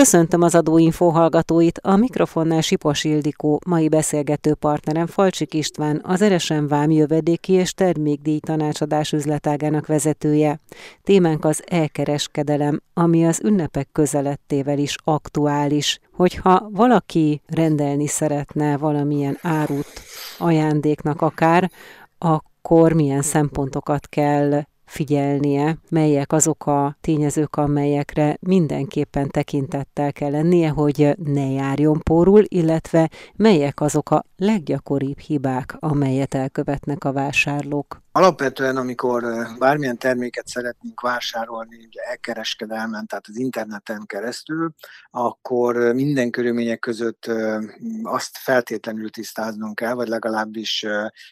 Köszöntöm az adóinfo hallgatóit, a mikrofonnál Sipos Ildikó, mai beszélgető partnerem Falcsik István, az Eresen Vám jövedéki és termékdíj tanácsadás üzletágának vezetője. Témánk az elkereskedelem, ami az ünnepek közelettével is aktuális. Hogyha valaki rendelni szeretne valamilyen árut, ajándéknak akár, akkor milyen szempontokat kell figyelnie, melyek azok a tényezők, amelyekre mindenképpen tekintettel kell lennie, hogy ne járjon pórul, illetve melyek azok a leggyakoribb hibák, amelyet elkövetnek a vásárlók. Alapvetően, amikor bármilyen terméket szeretnénk vásárolni, ugye elkereskedelmen, tehát az interneten keresztül, akkor minden körülmények között azt feltétlenül tisztáznunk kell, vagy legalábbis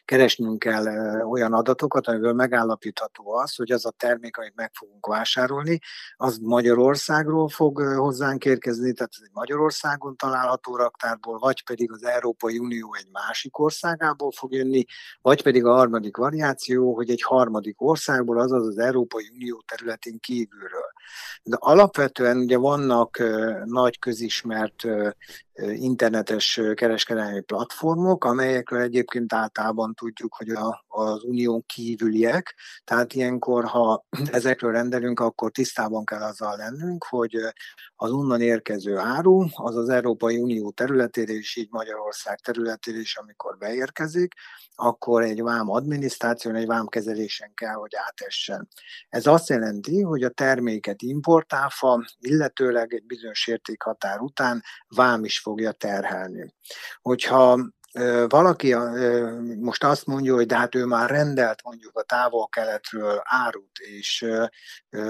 keresnünk kell olyan adatokat, amiből megállapítható az, hogy az a termék, amit meg fogunk vásárolni, az Magyarországról fog hozzánk érkezni, tehát ez egy Magyarországon található raktárból, vagy pedig az Európai Unió egy másik országából fog jönni, vagy pedig a harmadik variáció, információ, hogy egy harmadik országból, azaz az Európai Unió területén kívülről. De alapvetően ugye vannak nagy közismert internetes kereskedelmi platformok, amelyekről egyébként általában tudjuk, hogy a, az unión kívüliek, tehát ilyenkor, ha ezekről rendelünk, akkor tisztában kell azzal lennünk, hogy az onnan érkező áru, az az Európai Unió területére és így Magyarország területére is, amikor beérkezik, akkor egy vám adminisztráción, egy vám kezelésen kell, hogy átessen. Ez azt jelenti, hogy a terméket importáfa, illetőleg egy bizonyos értékhatár után vám is fogja terhelni. Hogyha valaki most azt mondja, hogy de hát ő már rendelt mondjuk a távol-keletről árut, és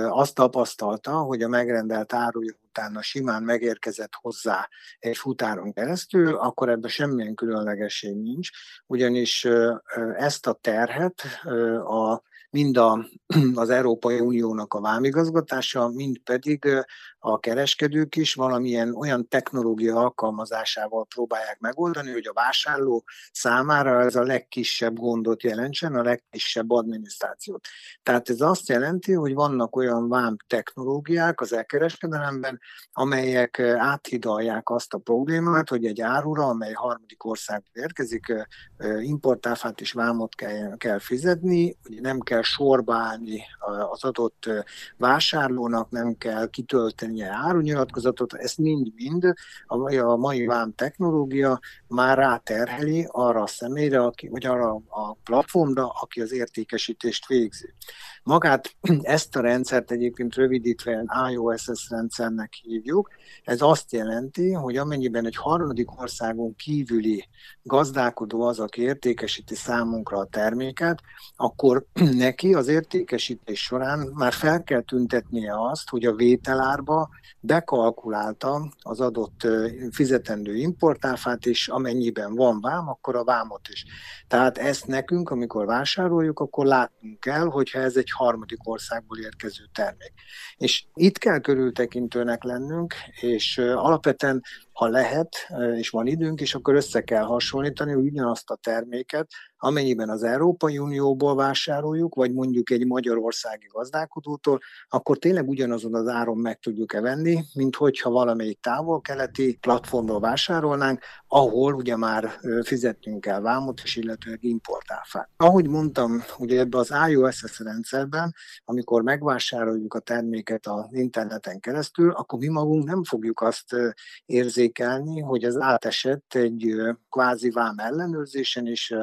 azt tapasztalta, hogy a megrendelt áruja utána simán megérkezett hozzá egy futáron keresztül, akkor ebben semmilyen különlegesség nincs, ugyanis ezt a terhet a mind a, az Európai Uniónak a vámigazgatása, mind pedig a kereskedők is valamilyen olyan technológia alkalmazásával próbálják megoldani, hogy a vásárló számára ez a legkisebb gondot jelentsen, a legkisebb adminisztrációt. Tehát ez azt jelenti, hogy vannak olyan vám technológiák az elkereskedelemben, amelyek áthidalják azt a problémát, hogy egy árura, amely harmadik országból érkezik, importáfát és vámot kell, kell fizetni, hogy nem kell sorba állni az adott vásárlónak, nem kell kitöltenie árunyilatkozatot, ezt mind-mind a mai vám technológia már ráterheli arra a személyre, aki, vagy arra a platformra, aki az értékesítést végzi. Magát ezt a rendszert egyébként rövidítve IOSS rendszernek hívjuk. Ez azt jelenti, hogy amennyiben egy harmadik országon kívüli gazdálkodó az, aki értékesíti számunkra a terméket, akkor neki az értékesítés során már fel kell tüntetnie azt, hogy a vételárba bekalkulálta az adott fizetendő importáfát, és amennyiben van vám, akkor a vámot is. Tehát ezt nekünk, amikor vásároljuk, akkor látnunk kell, hogyha ez egy harmadik országból érkező termék. És itt kell körültekintőnek lennünk, és alapvetően ha lehet, és van időnk, és akkor össze kell hasonlítani ugyanazt a terméket, amennyiben az Európai Unióból vásároljuk, vagy mondjuk egy magyarországi gazdálkodótól, akkor tényleg ugyanazon az áron meg tudjuk-e venni, mint hogyha valamelyik távol-keleti platformról vásárolnánk, ahol ugye már fizettünk el vámot, és illetőleg importáfát. Ahogy mondtam, ugye ebbe az iOS rendszerben, amikor megvásároljuk a terméket az interneten keresztül, akkor mi magunk nem fogjuk azt érzékelni, hogy az átesett egy kvázi vám ellenőrzésen, és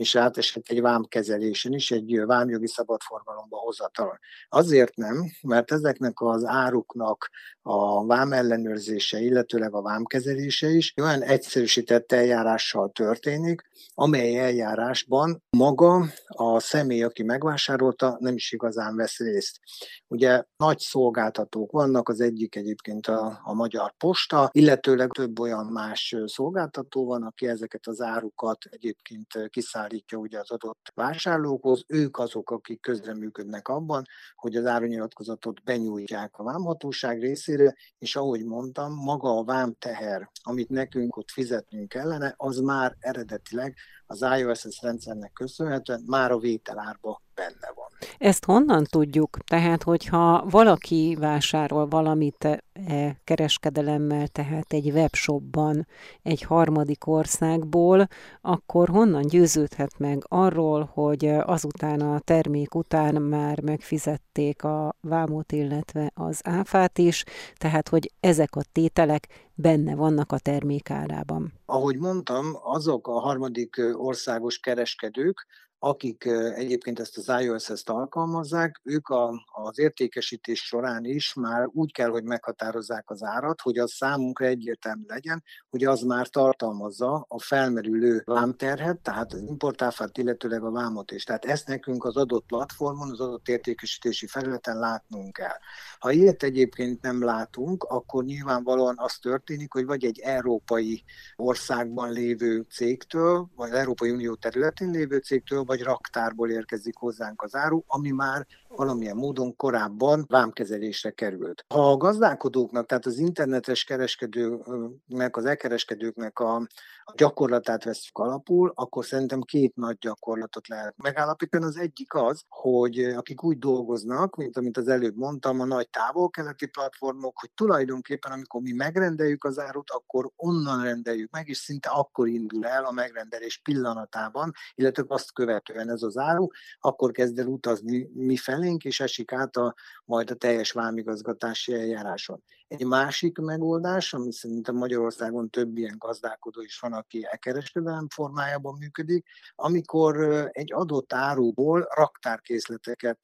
és átesett egy vámkezelésen is, egy vámjogi szabadforgalomba hozatalon. Azért nem, mert ezeknek az áruknak a vám ellenőrzése, illetőleg a vámkezelése is olyan egyszerűsített eljárással történik, amely eljárásban maga a személy, aki megvásárolta, nem is igazán vesz részt. Ugye nagy szolgáltatók vannak, az egyik egyébként a, a Magyar Posta, illetőleg több olyan más szolgáltató van, aki ezeket az árukat egyébként kiszállítja ugye az adott vásárlókhoz. Ők azok, akik közreműködnek abban, hogy az árunyilatkozatot benyújtják a vámhatóság részére, és ahogy mondtam, maga a vámteher, amit nekünk ott fizetnünk kellene, az már eredetileg az iOS rendszernek köszönhetően már a vételárba benne van. Ezt honnan tudjuk? Tehát, hogyha valaki vásárol valamit e kereskedelemmel, tehát egy webshopban egy harmadik országból, akkor honnan győződhet meg arról, hogy azután a termék után már megfizették a vámot, illetve az áfát is, tehát, hogy ezek a tételek benne vannak a termékárában. Ahogy mondtam, azok a harmadik országos kereskedők, akik egyébként ezt az iOS-ezt alkalmazzák, ők a, az értékesítés során is már úgy kell, hogy meghatározzák az árat, hogy az számunkra egyértelmű legyen, hogy az már tartalmazza a felmerülő vámterhet, tehát az importáfát, illetőleg a vámot is. Tehát ezt nekünk az adott platformon, az adott értékesítési felületen látnunk kell. Ha ilyet egyébként nem látunk, akkor nyilvánvalóan az történik, hogy vagy egy európai országban lévő cégtől, vagy Európai Unió területén lévő cégtől, vagy raktárból érkezik hozzánk az áru, ami már valamilyen módon korábban vámkezelésre került. Ha a gazdálkodóknak, tehát az internetes kereskedőknek, az e-kereskedőknek a, gyakorlatát veszük alapul, akkor szerintem két nagy gyakorlatot lehet megállapítani. Az egyik az, hogy akik úgy dolgoznak, mint amit az előbb mondtam, a nagy távol-keleti platformok, hogy tulajdonképpen amikor mi megrendeljük az árut, akkor onnan rendeljük meg, és szinte akkor indul el a megrendelés pillanatában, illetve azt követően ez az áru, akkor kezd el utazni mi felénk, és esik át a, majd a teljes vámigazgatási eljáráson. Egy másik megoldás, ami szerintem Magyarországon több ilyen gazdálkodó is van, aki e-kereskedelem formájában működik, amikor egy adott áruból raktárkészleteket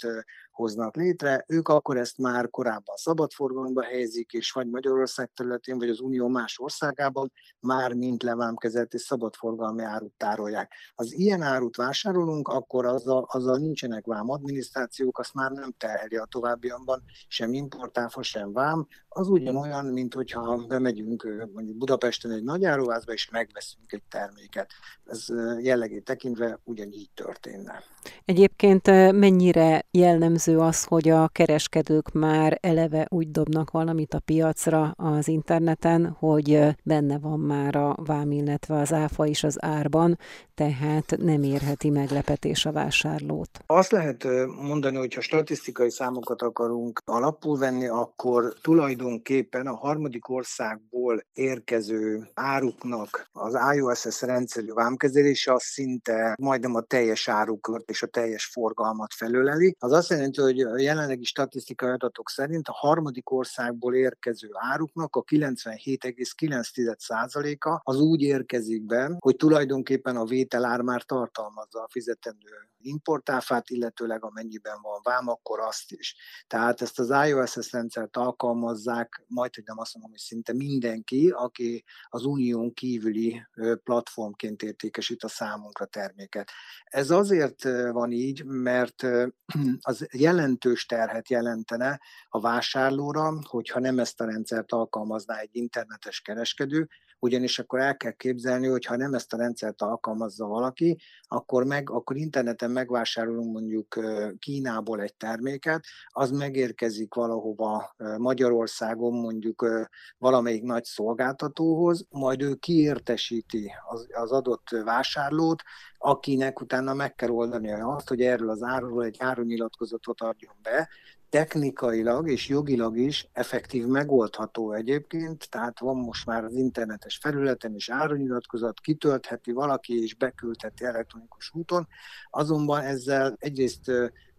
hoznak létre, ők akkor ezt már korábban szabadforgalomba helyezik, és vagy Magyarország területén, vagy az Unió más országában már mint levámkezelt és szabadforgalmi árut tárolják. Az ilyen árut vásárolunk, akkor azzal, azzal nincsenek vám adminisztrációk, azt már nem terheli a továbbiakban sem importáfa, sem vám, az ugyanolyan, mint hogyha bemegyünk mondjuk Budapesten egy nagy áruházba, és megveszünk egy terméket. Ez jellegét tekintve ugyanígy történne. Egyébként mennyire jellemző az, hogy a kereskedők már eleve úgy dobnak valamit a piacra az interneten, hogy benne van már a vám, illetve az áfa is az árban, tehát nem érheti meglepetés a vásárlót. Azt lehet mondani, hogy ha statisztikai számokat akarunk alapul venni, akkor tulajdonképpen a harmadik országból érkező áruknak az iOS rendszerű vámkezelése az szinte majdnem a teljes árukört és a teljes forgalmat felöleli. Az azt jelenti, hogy a jelenlegi statisztikai adatok szerint a harmadik országból érkező áruknak a 97,9%-a az úgy érkezik be, hogy tulajdonképpen a vételár már tartalmazza a fizetendő importáfát, illetőleg amennyiben van vám, akkor azt is. Tehát ezt az iOS rendszert alkalmazzák, majd, hogy nem azt mondom, hogy szinte mindenki, aki az unión kívüli platformként értékesít a számunkra terméket. Ez azért van így, mert az jelentős terhet jelentene a vásárlóra, hogyha nem ezt a rendszert alkalmazná egy internetes kereskedő, ugyanis akkor el kell képzelni, hogy ha nem ezt a rendszert alkalmazza valaki, akkor, meg, akkor interneten megvásárolunk mondjuk Kínából egy terméket, az megérkezik valahova Magyarországon mondjuk valamelyik nagy szolgáltatóhoz, majd ő kiértesíti az, adott vásárlót, akinek utána meg kell oldani azt, hogy erről az árról egy árunyilatkozatot adjon be, technikailag és jogilag is effektív megoldható egyébként, tehát van most már az internetes felületen is árunyilatkozat, kitöltheti valaki és beküldheti elektronikus úton, azonban ezzel egyrészt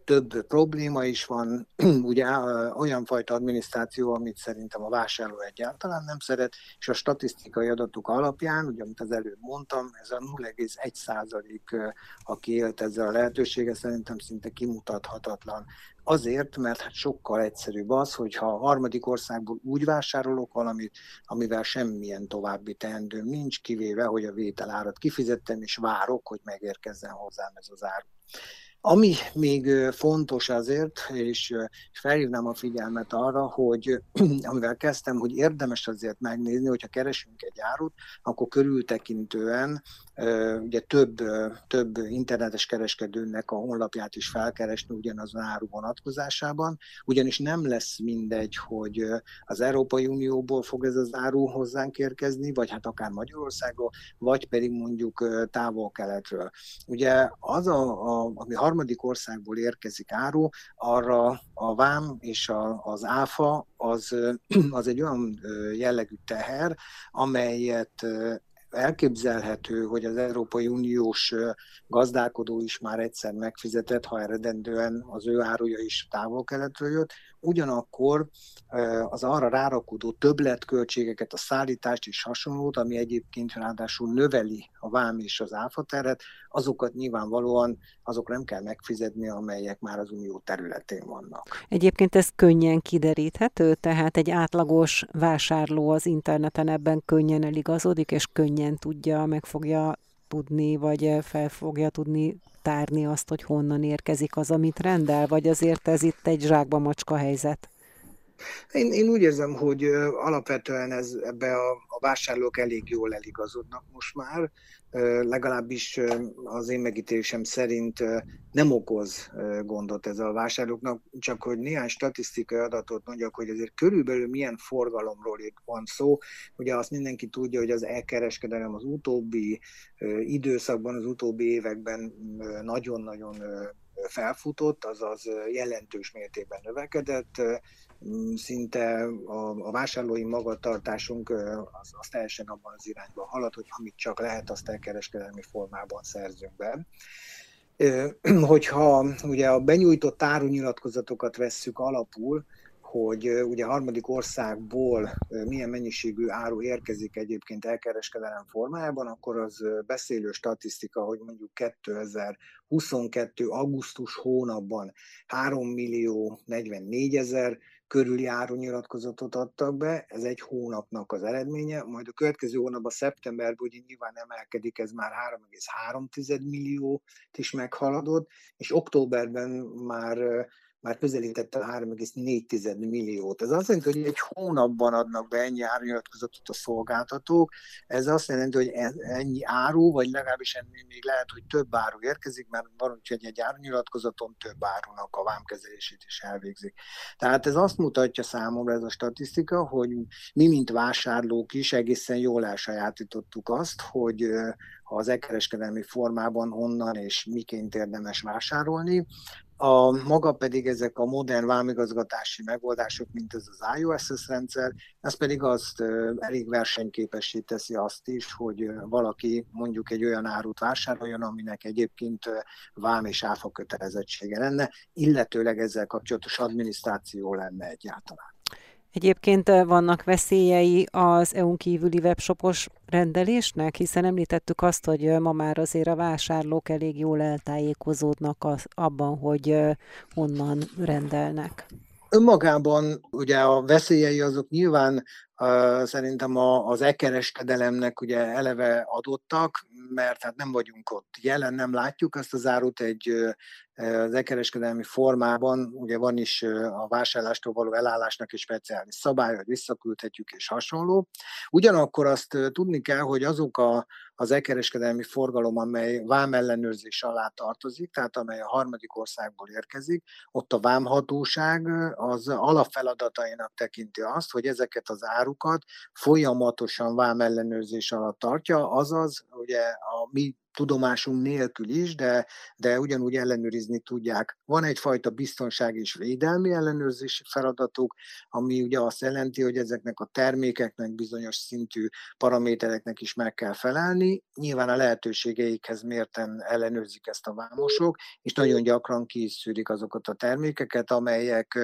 több probléma is van, ugye olyan fajta adminisztráció, amit szerintem a vásárló egyáltalán nem szeret, és a statisztikai adatok alapján, ugye amit az előbb mondtam, ez a 0,1 százalék, aki élt ezzel a lehetőséggel, szerintem szinte kimutathatatlan. Azért, mert hát sokkal egyszerűbb az, hogyha a harmadik országból úgy vásárolok valamit, amivel semmilyen további teendőm nincs, kivéve, hogy a vételárat kifizettem, és várok, hogy megérkezzen hozzám ez az ár. Ami még fontos azért, és felhívnám a figyelmet arra, hogy amivel kezdtem, hogy érdemes azért megnézni, hogyha keresünk egy árut, akkor körültekintően ugye több, több internetes kereskedőnek a honlapját is felkeresni ugyanazon áru vonatkozásában, ugyanis nem lesz mindegy, hogy az Európai Unióból fog ez az áru hozzánk érkezni, vagy hát akár Magyarországról, vagy pedig mondjuk távol-keletről. Ugye az, a, a, ami harmadik országból érkezik áru, arra a vám és a, az áfa az, az egy olyan jellegű teher, amelyet elképzelhető, hogy az Európai Uniós gazdálkodó is már egyszer megfizetett, ha eredendően az ő áruja is távol-keletről jött, ugyanakkor az arra rárakódó többletköltségeket, a szállítást és hasonlót, ami egyébként ráadásul növeli a vám és az áfateret, azokat nyilvánvalóan azok nem kell megfizetni, amelyek már az unió területén vannak. Egyébként ez könnyen kideríthető, tehát egy átlagos vásárló az interneten ebben könnyen eligazodik, és könnyen tudja, meg fogja tudni, vagy fel fogja tudni tárni azt, hogy honnan érkezik az, amit rendel, vagy azért ez itt egy zsákba macska helyzet? Én, én úgy érzem, hogy alapvetően ez, ebbe a, a vásárlók elég jól eligazodnak most már, legalábbis az én megítélésem szerint nem okoz gondot ez a vásárlóknak, csak hogy néhány statisztikai adatot mondjak, hogy azért körülbelül milyen forgalomról van szó. Ugye azt mindenki tudja, hogy az elkereskedelem az utóbbi időszakban, az utóbbi években nagyon-nagyon felfutott, azaz jelentős mértékben növekedett, szinte a, a vásárlói magatartásunk az, az teljesen abban az irányban halad, hogy amit csak lehet, azt elkereskedelmi formában szerzünk be. Hogyha ugye a benyújtott árunyilatkozatokat vesszük alapul, hogy ugye harmadik országból milyen mennyiségű áru érkezik egyébként elkereskedelem formájában, akkor az beszélő statisztika, hogy mondjuk 2022. augusztus hónapban 3 millió 44 ezer körüli árunyilatkozatot adtak be, ez egy hónapnak az eredménye, majd a következő hónapban, szeptemberben ugye nyilván emelkedik, ez már 3,3 milliót is meghaladott, és októberben már már közelítette a 3,4 milliót. Ez azt jelenti, hogy egy hónapban adnak be ennyi árnyilatkozatot a szolgáltatók. Ez azt jelenti, hogy ennyi áru, vagy legalábbis ennél még lehet, hogy több áru érkezik, mert van, hogy egy árnyilatkozaton több árunak a vámkezelését is elvégzik. Tehát ez azt mutatja számomra ez a statisztika, hogy mi, mint vásárlók is egészen jól elsajátítottuk azt, hogy az e formában honnan és miként érdemes vásárolni. A maga pedig ezek a modern vámigazgatási megoldások, mint ez az iOSS rendszer, ez pedig azt elég versenyképessé teszi azt is, hogy valaki mondjuk egy olyan árut vásároljon, aminek egyébként vám és áfa kötelezettsége lenne, illetőleg ezzel kapcsolatos adminisztráció lenne egyáltalán. Egyébként vannak veszélyei az EU-n kívüli webshopos rendelésnek, hiszen említettük azt, hogy ma már azért a vásárlók elég jól eltájékozódnak az, abban, hogy honnan rendelnek. Önmagában ugye a veszélyei azok nyilván uh, szerintem a, az e-kereskedelemnek ugye eleve adottak, mert hát nem vagyunk ott jelen, nem látjuk azt az árut egy az e-kereskedelmi formában, ugye van is a vásárlástól való elállásnak is speciális szabály, hogy visszaküldhetjük és hasonló. Ugyanakkor azt tudni kell, hogy azok a, az e-kereskedelmi forgalom, amely vámellenőrzés alá tartozik, tehát amely a harmadik országból érkezik, ott a vámhatóság az alapfeladatainak tekinti azt, hogy ezeket az árukat folyamatosan vámellenőrzés alatt tartja, azaz ugye a mi tudomásunk nélkül is, de, de ugyanúgy ellenőrizni tudják. Van egyfajta biztonság és védelmi ellenőrzési feladatuk, ami ugye azt jelenti, hogy ezeknek a termékeknek bizonyos szintű paramétereknek is meg kell felelni. Nyilván a lehetőségeikhez mérten ellenőrzik ezt a vámosok, és nagyon gyakran kiszűrik azokat a termékeket, amelyek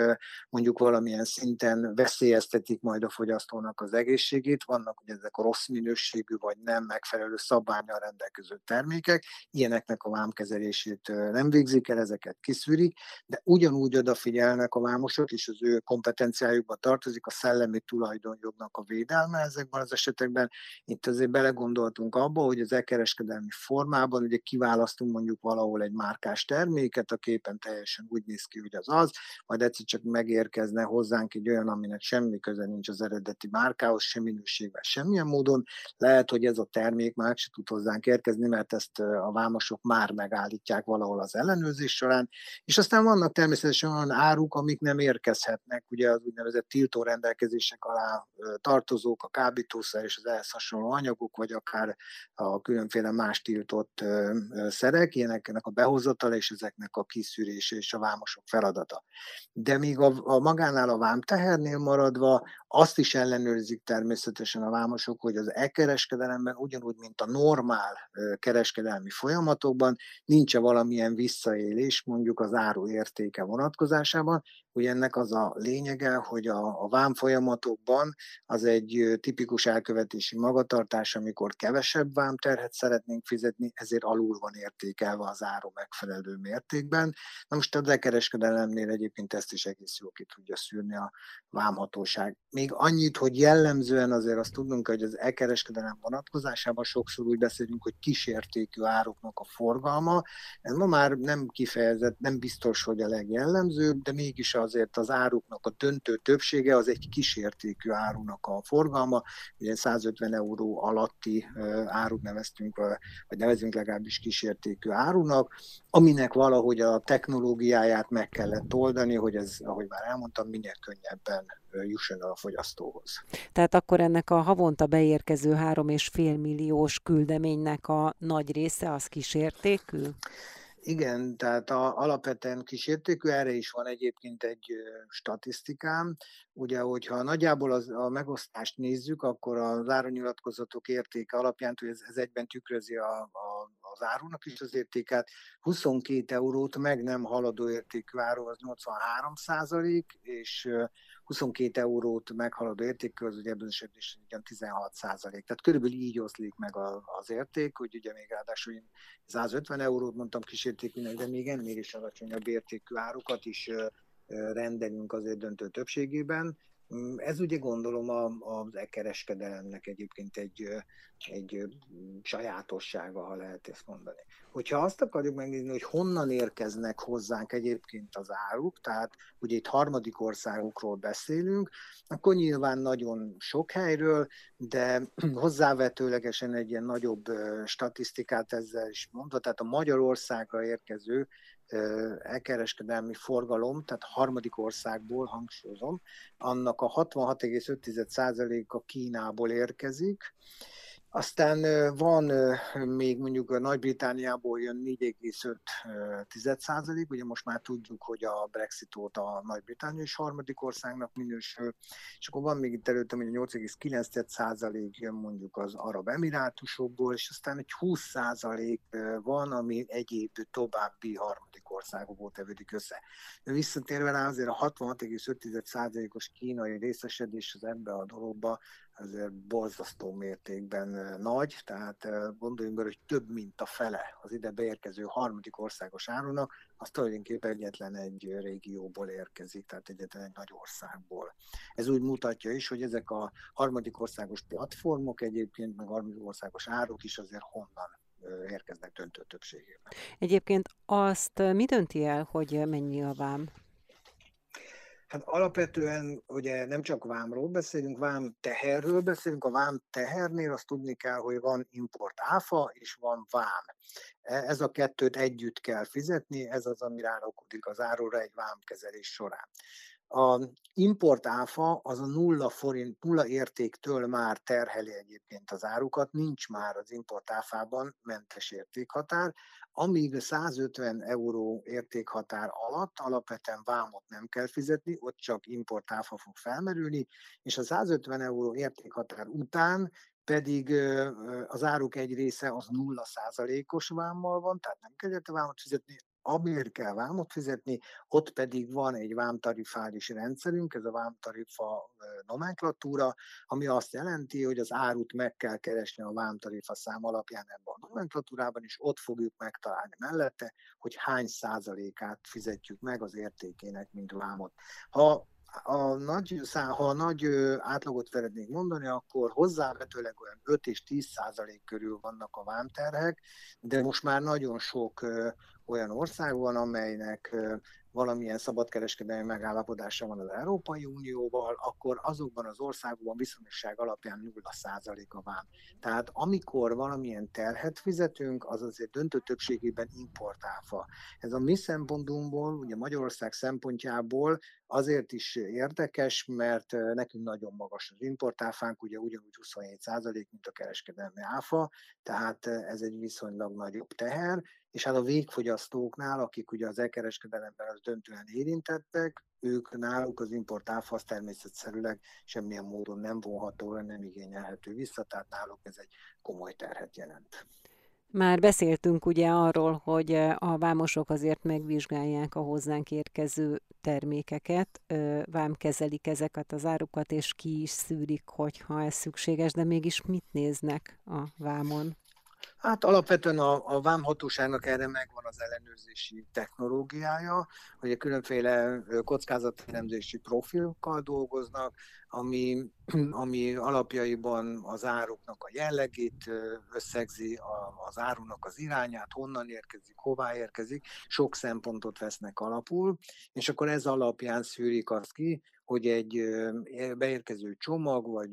mondjuk valamilyen szinten veszélyeztetik majd a fogyasztónak az egészségét. Vannak ugye ezek a rossz minőségű vagy nem megfelelő szabványal rendelkező termékek, termékek, ilyeneknek a vámkezelését nem végzik el, ezeket kiszűrik, de ugyanúgy odafigyelnek a vámosok, és az ő kompetenciájukba tartozik a szellemi tulajdonjognak a védelme ezekben az esetekben. Itt azért belegondoltunk abba, hogy az elkereskedelmi formában ugye kiválasztunk mondjuk valahol egy márkás terméket, a képen teljesen úgy néz ki, hogy az az, majd egyszer csak megérkezne hozzánk egy olyan, aminek semmi köze nincs az eredeti márkához, sem minőségben, semmilyen módon. Lehet, hogy ez a termék már se tud hozzánk érkezni, mert ezt a vámosok már megállítják valahol az ellenőrzés során, és aztán vannak természetesen olyan áruk, amik nem érkezhetnek, ugye az úgynevezett tiltó rendelkezések alá tartozók, a kábítószer és az ehhez hasonló anyagok, vagy akár a különféle más tiltott szerek, ilyeneknek a behozatala és ezeknek a kiszűrése és a vámosok feladata. De míg a, a magánál a vámtehernél maradva, azt is ellenőrzik természetesen a vámosok, hogy az e-kereskedelemben ugyanúgy, mint a normál kereskedelmi folyamatokban, nincs-e valamilyen visszaélés mondjuk az áru értéke vonatkozásában, Ugye ennek az a lényege, hogy a, a vám folyamatokban az egy tipikus elkövetési magatartás, amikor kevesebb vámterhet szeretnénk fizetni, ezért alul van értékelve az áru megfelelő mértékben. Na most a dekereskedelemnél egyébként ezt is egész jól ki tudja szűrni a vámhatóság. Még annyit, hogy jellemzően azért azt tudnunk, hogy az elkereskedelem vonatkozásában sokszor úgy beszélünk, hogy kisértékű áruknak a forgalma. Ez ma már nem kifejezett, nem biztos, hogy a legjellemzőbb, de mégis a azért az áruknak a döntő többsége az egy kísértékű árunak a forgalma, ugye 150 euró alatti árut neveztünk, vagy nevezünk legalábbis kísértékű árunak, aminek valahogy a technológiáját meg kellett oldani, hogy ez, ahogy már elmondtam, minél könnyebben jusson a fogyasztóhoz. Tehát akkor ennek a havonta beérkező 3,5 milliós küldeménynek a nagy része az kísértékű? Igen, tehát a, alapvetően kísértékű, erre is van egyébként egy statisztikám. Ugye, hogyha nagyjából az, a megosztást nézzük, akkor az árunyilatkozatok értéke alapján, hogy ez, ez egyben tükrözi a, a, az árunak is az értéket, 22 eurót meg nem haladó értékű áru az 83 százalék, és 22 eurót meghaladó értékű, az ugye ebben az esetben is 16 százalék. Tehát körülbelül így oszlik meg az érték, hogy ugye még ráadásul én 150 eurót mondtam kísértékűnek, de még ennél is alacsonyabb értékű árukat is rendelünk azért döntő többségében, ez ugye gondolom az e-kereskedelemnek egyébként egy, egy sajátossága, ha lehet ezt mondani. Hogyha azt akarjuk megnézni, hogy honnan érkeznek hozzánk egyébként az áruk, tehát ugye itt harmadik országokról beszélünk, akkor nyilván nagyon sok helyről, de hozzávetőlegesen egy ilyen nagyobb statisztikát ezzel is mondva, tehát a Magyarországra érkező elkereskedelmi forgalom, tehát harmadik országból hangsúlyozom, annak a 66,5%-a Kínából érkezik, aztán van még mondjuk a Nagy-Britániából jön 4,5 százalék, ugye most már tudjuk, hogy a Brexit óta a Nagy-Británia is harmadik országnak minősül, és akkor van még itt előttem, hogy 8,9 százalék jön mondjuk az Arab Emirátusokból, és aztán egy 20 százalék van, ami egyéb további harmadik országokból tevődik össze. Visszatérve rá azért a 66,5 százalékos kínai részesedés az ebbe a dologba, azért borzasztó mértékben nagy, tehát gondoljunk bele, hogy több mint a fele az ide beérkező harmadik országos árunak, az tulajdonképpen egyetlen egy régióból érkezik, tehát egyetlen egy nagy országból. Ez úgy mutatja is, hogy ezek a harmadik országos platformok egyébként, meg harmadik országos áruk is azért honnan érkeznek döntő többségében. Egyébként azt mi dönti el, hogy mennyi a vám? Hát alapvetően ugye nem csak vámról beszélünk, vám teherről beszélünk. A vám tehernél azt tudni kell, hogy van import áfa és van vám. E, ez a kettőt együtt kell fizetni, ez az, ami rárakodik az árura egy vámkezelés során. A import áfa az a nulla forint, nulla értéktől már terheli egyébként az árukat, nincs már az import áfában mentes értékhatár, amíg 150 euró értékhatár alatt alapvetően vámot nem kell fizetni, ott csak import áfa fog felmerülni, és a 150 euró értékhatár után pedig az áruk egy része az 0 százalékos vámmal van, tehát nem kell érte vámot fizetni, amiért kell vámot fizetni, ott pedig van egy vámtarifális rendszerünk, ez a vámtarifa nomenklatúra, ami azt jelenti, hogy az árut meg kell keresni a vámtarifa szám alapján ebben a nomenklatúrában, és ott fogjuk megtalálni mellette, hogy hány százalékát fizetjük meg az értékének, mint vámot. Ha a nagy, ha a nagy átlagot szeretnék mondani, akkor hozzávetőleg olyan 5 és 10 százalék körül vannak a vámterhek, de most már nagyon sok olyan ország van, amelynek valamilyen szabadkereskedelmi megállapodása van az Európai Unióval, akkor azokban az országokban viszonyosság alapján 0% a vám. Tehát amikor valamilyen terhet fizetünk, az azért döntő többségében importáfa. Ez a mi szempontunkból, ugye Magyarország szempontjából azért is érdekes, mert nekünk nagyon magas az importáfánk, ugye ugyanúgy 27% mint a kereskedelmi áfa, tehát ez egy viszonylag nagyobb teher, és hát a végfogyasztóknál, akik ugye az elkereskedelemben az döntően érintettek, ők náluk az import áfa az természetszerűleg semmilyen módon nem vonható, nem igényelhető vissza, tehát náluk ez egy komoly terhet jelent. Már beszéltünk ugye arról, hogy a vámosok azért megvizsgálják a hozzánk érkező termékeket, vám kezelik ezeket az árukat, és ki is szűrik, hogyha ez szükséges, de mégis mit néznek a vámon? Hát alapvetően a, a vámhatóságnak erre megvan az ellenőrzési technológiája, hogy a különféle kockázatelemzési profilokkal dolgoznak, ami, ami alapjaiban az áruknak a jellegét összegzi, az árunak az irányát, honnan érkezik, hová érkezik, sok szempontot vesznek alapul, és akkor ez alapján szűrik azt ki, hogy egy beérkező csomag, vagy,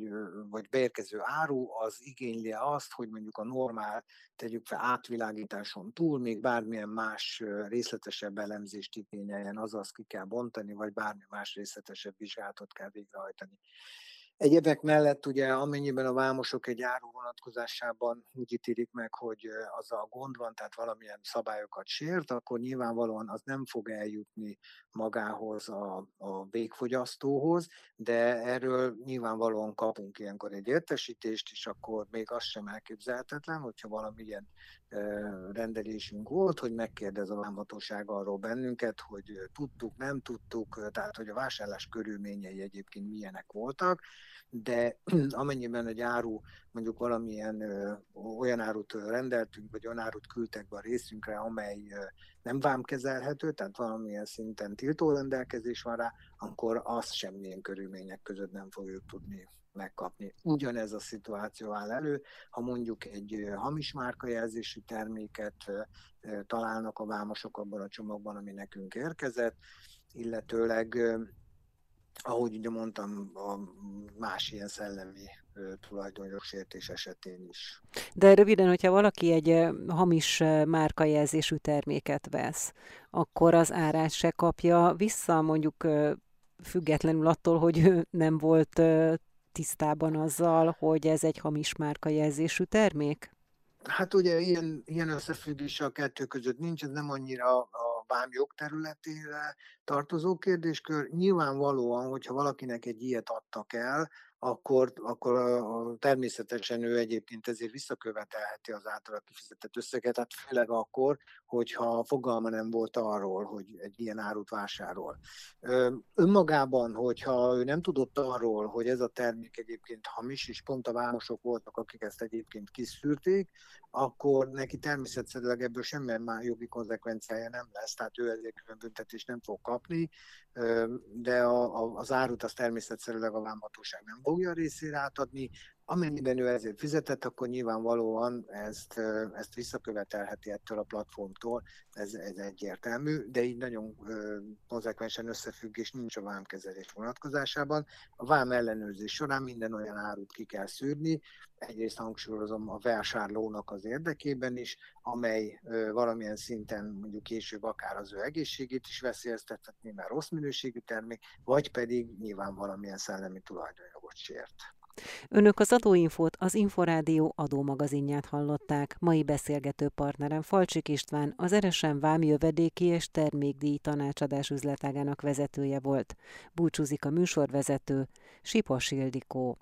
vagy beérkező áru az igényli azt, hogy mondjuk a normál, tegyük fel átvilágításon túl, még bármilyen más részletesebb elemzést igényeljen, azaz ki kell bontani, vagy bármi más részletesebb vizsgálatot kell végrehajtani. Egyebek mellett ugye amennyiben a vámosok egy áru vonatkozásában úgy ítélik meg, hogy az a gond van, tehát valamilyen szabályokat sért, akkor nyilvánvalóan az nem fog eljutni magához a, a végfogyasztóhoz, de erről nyilvánvalóan kapunk ilyenkor egy értesítést, és akkor még az sem elképzelhetetlen, hogyha valamilyen rendelésünk volt, hogy megkérdez a vámhatóság arról bennünket, hogy tudtuk, nem tudtuk, tehát hogy a vásárlás körülményei egyébként milyenek voltak, de amennyiben egy áru, mondjuk valamilyen olyan árut rendeltünk, vagy olyan árut küldtek be a részünkre, amely nem vámkezelhető, tehát valamilyen szinten tiltó rendelkezés van rá, akkor azt semmilyen körülmények között nem fogjuk tudni megkapni. Ugyanez a szituáció áll elő, ha mondjuk egy hamis márkajelzésű terméket találnak a vámosok abban a csomagban, ami nekünk érkezett, illetőleg ahogy ugye mondtam, a más ilyen szellemi tulajdonjogsértés esetén is. De röviden, hogyha valaki egy hamis márkajelzésű terméket vesz, akkor az árát se kapja vissza, mondjuk függetlenül attól, hogy ő nem volt tisztában azzal, hogy ez egy hamis márkajelzésű termék? Hát ugye ilyen, ilyen összefüggés a kettő között nincs, ez nem annyira a vám jogterületére tartozó kérdéskör. Nyilvánvalóan, hogyha valakinek egy ilyet adtak el, akkor, akkor a, a, természetesen ő egyébként ezért visszakövetelheti az általa kifizetett összeget, tehát főleg akkor, hogyha fogalma nem volt arról, hogy egy ilyen árut vásárol. Önmagában, hogyha ő nem tudott arról, hogy ez a termék egyébként hamis, és pont a vámosok voltak, akik ezt egyébként kiszűrték, akkor neki természetszerűleg ebből semmilyen már jogi konzekvenciája nem lesz, tehát ő ezért büntetést nem fog kapni, de a, az árut az természetszerűleg a vámhatóság nem fogja részére átadni, Amennyiben ő ezért fizetett, akkor nyilvánvalóan ezt, ezt visszakövetelheti ettől a platformtól, ez, ez egyértelmű, de így nagyon konzekvensen összefüggés nincs a vámkezelés vonatkozásában. A vám ellenőrzés során minden olyan árut ki kell szűrni, egyrészt hangsúlyozom a vásárlónak az érdekében is, amely valamilyen szinten mondjuk később akár az ő egészségét is veszélyeztethetné, mert rossz minőségű termék, vagy pedig nyilván valamilyen szellemi tulajdonjogot sért. Önök az Adóinfót, az Inforádió adómagazinját hallották. Mai beszélgető partnerem Falcsik István, az Eresen Vám jövedéki és termékdíj tanácsadás üzletágának vezetője volt. Búcsúzik a műsorvezető, Sipos Ildikó.